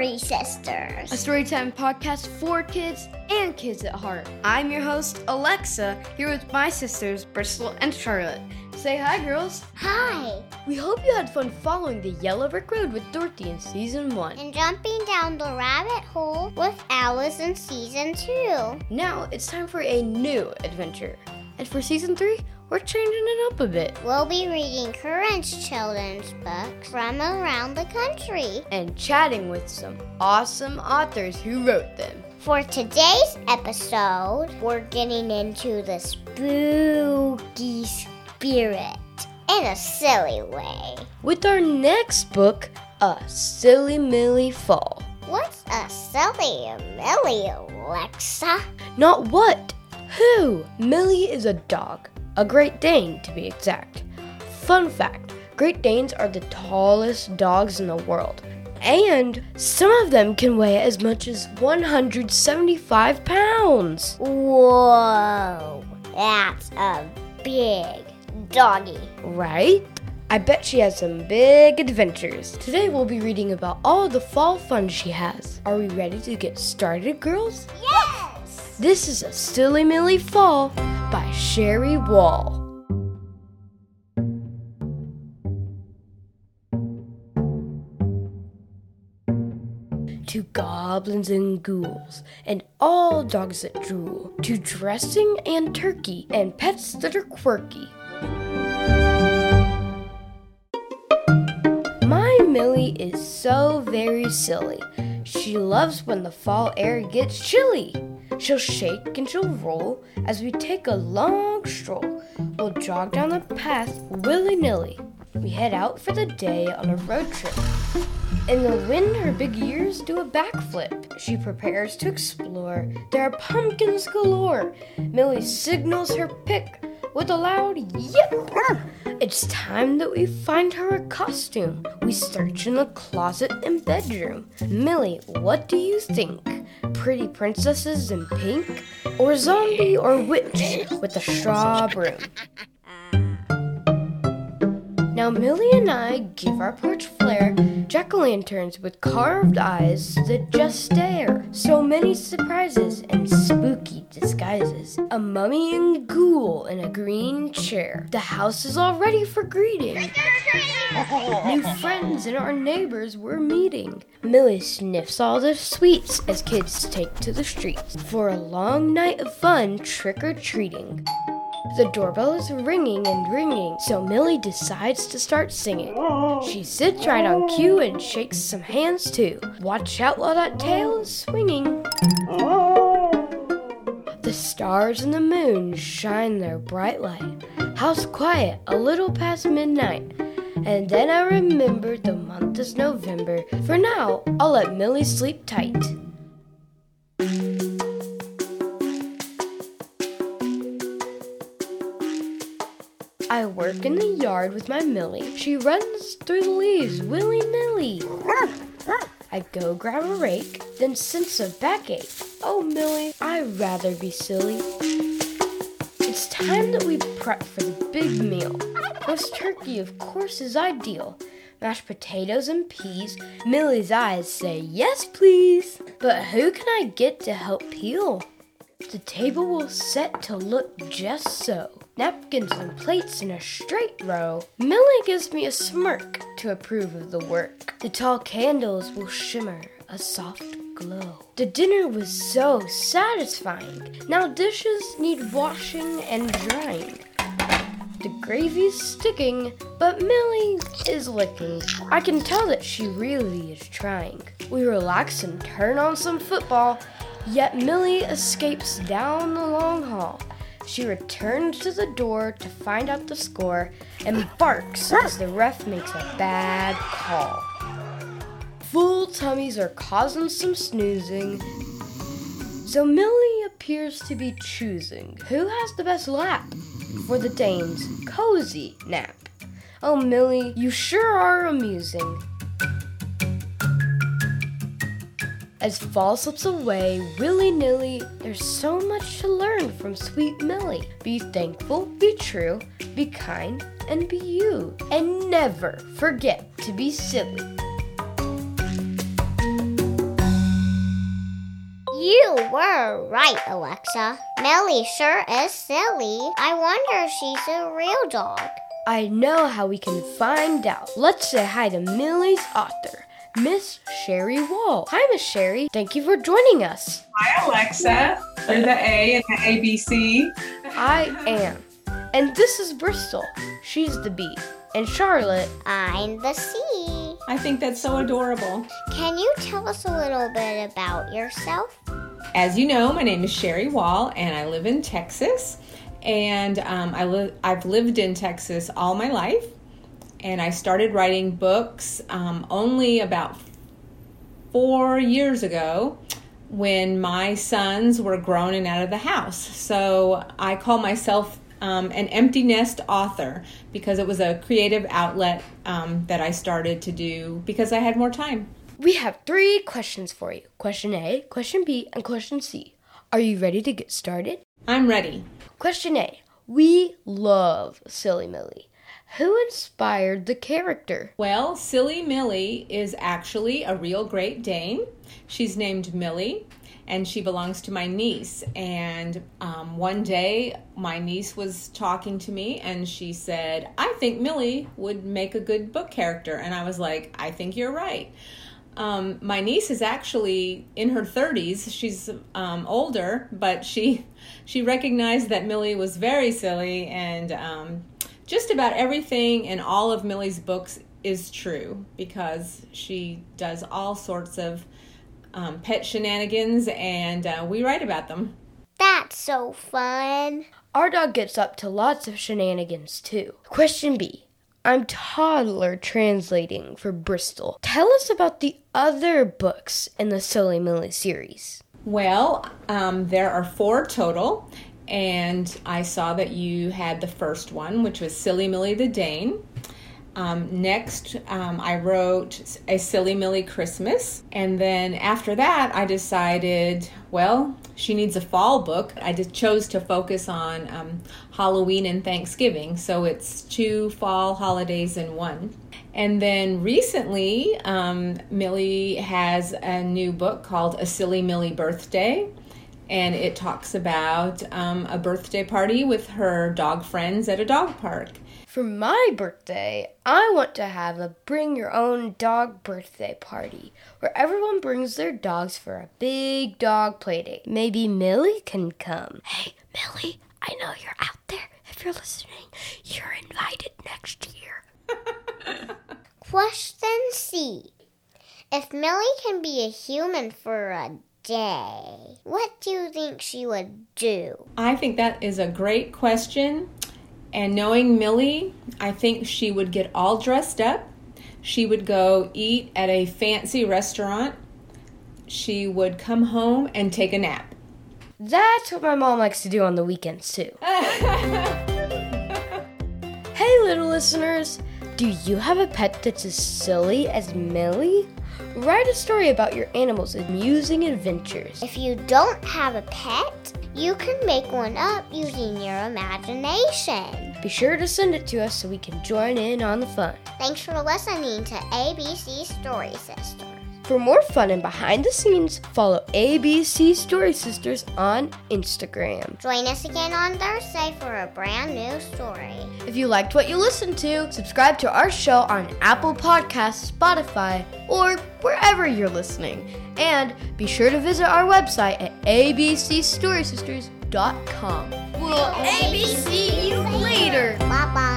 Story Sisters, a storytime podcast for kids and kids at heart. I'm your host, Alexa, here with my sisters, Bristol and Charlotte. Say hi, girls. Hi. We hope you had fun following the Yellow Brick Road with Dorothy in season one. And jumping down the rabbit hole with Alice in season two. Now it's time for a new adventure. And for season three, we're changing it up a bit. We'll be reading current children's books from around the country and chatting with some awesome authors who wrote them. For today's episode, we're getting into the spooky spirit in a silly way. With our next book, A Silly Millie Fall. What's a silly Millie, Alexa? Not what, who? Millie is a dog, a Great Dane to be exact. Fun fact Great Danes are the tallest dogs in the world. And some of them can weigh as much as 175 pounds. Whoa, that's a big doggy. Right? I bet she has some big adventures. Today we'll be reading about all the fall fun she has. Are we ready to get started, girls? Yes! This is A Silly Millie Fall by Sherry Wall. to goblins and ghouls, and all dogs that drool, to dressing and turkey, and pets that are quirky. My Millie is so very silly. She loves when the fall air gets chilly. She'll shake and she'll roll as we take a long stroll. We'll jog down the path willy nilly. We head out for the day on a road trip. In the wind, her big ears do a backflip. She prepares to explore. There are pumpkins galore. Millie signals her pick with a loud yip. It's time that we find her a costume. We search in the closet and bedroom. Millie, what do you think? Pretty princesses in pink? Or zombie or witch with a straw broom? Now Millie and I give our porch flair jack-o'-lanterns with carved eyes that just stare. So many surprises and disguises. A mummy and ghoul in a green chair. The house is all ready for greeting. New friends and our neighbors we're meeting. Millie sniffs all the sweets as kids take to the streets for a long night of fun trick-or-treating. The doorbell is ringing and ringing, so Millie decides to start singing. She sits right on cue and shakes some hands too. Watch out while that tail is swinging. The stars and the moon shine their bright light. House quiet, a little past midnight. And then I remembered the month is November. For now, I'll let Millie sleep tight. I work in the yard with my Millie. She runs through the leaves willy nilly. I go grab a rake, then sense a backache. Oh, Millie, I'd rather be silly. It's time that we prep for the big meal. Roast turkey, of course, is ideal. Mashed potatoes and peas. Millie's eyes say, Yes, please. But who can I get to help peel? The table will set to look just so. Napkins and plates in a straight row. Millie gives me a smirk to approve of the work. The tall candles will shimmer a soft glow. The dinner was so satisfying. Now dishes need washing and drying. The gravy's sticking, but Millie is licking. I can tell that she really is trying. We relax and turn on some football. Yet Millie escapes down the long hall. She returns to the door to find out the score and barks as the ref makes a bad call. Full tummies are causing some snoozing. So Millie appears to be choosing who has the best lap for the Dane's cozy nap. Oh, Millie, you sure are amusing. As fall slips away willy nilly, there's so much to learn from sweet Millie. Be thankful, be true, be kind, and be you. And never forget to be silly. You were right, Alexa. Millie sure is silly. I wonder if she's a real dog. I know how we can find out. Let's say hi to Millie's author, Miss Sherry Wall. Hi, Miss Sherry. Thank you for joining us. Hi, Alexa. You're the A in the ABC. I am. And this is Bristol. She's the B. And Charlotte. I'm the C. I think that's so adorable. Can you tell us a little bit about yourself? As you know, my name is Sherry Wall, and I live in Texas. And um, I li- I've lived in Texas all my life. And I started writing books um, only about four years ago when my sons were grown and out of the house. So I call myself um, an empty nest author because it was a creative outlet um, that I started to do because I had more time. We have three questions for you question A, question B, and question C. Are you ready to get started? I'm ready. Question A We love Silly Millie. Who inspired the character? Well, Silly Millie is actually a real Great Dane. She's named Millie and she belongs to my niece. And um, one day, my niece was talking to me, and she said, I think Millie would make a good book character. And I was like, I think you're right. Um, my niece is actually in her 30s. She's um, older, but she she recognized that Millie was very silly, and um, just about everything in all of Millie's books is true because she does all sorts of um, pet shenanigans, and uh, we write about them. That's so fun. Our dog gets up to lots of shenanigans too. Question B. I'm toddler translating for Bristol. Tell us about the other books in the Silly Millie series. Well, um, there are four total, and I saw that you had the first one, which was Silly Millie the Dane. Um, next, um, I wrote a Silly Millie Christmas. And then after that, I decided, well, she needs a fall book. I just chose to focus on um, Halloween and Thanksgiving. So it's two fall holidays in one. And then recently, um, Millie has a new book called A Silly Millie Birthday. And it talks about um, a birthday party with her dog friends at a dog park. For my birthday, I want to have a bring your own dog birthday party where everyone brings their dogs for a big dog playdate. Maybe Millie can come. Hey, Millie, I know you're out there. If you're listening, you're invited next year. Question C. If Millie can be a human for a day, what do you think she would do? I think that is a great question. And knowing Millie, I think she would get all dressed up. She would go eat at a fancy restaurant. She would come home and take a nap. That's what my mom likes to do on the weekends, too. hey, little listeners. Do you have a pet that's as silly as Millie? Write a story about your animal's amusing adventures. If you don't have a pet, you can make one up using your imagination. Be sure to send it to us so we can join in on the fun. Thanks for listening to ABC Story Sisters. For more fun and behind the scenes, follow ABC Story Sisters on Instagram. Join us again on Thursday for a brand new story. If you liked what you listened to, subscribe to our show on Apple Podcasts, Spotify, or wherever you're listening. And be sure to visit our website at abcstorysisters.com. We'll ABC you later. Bye bye.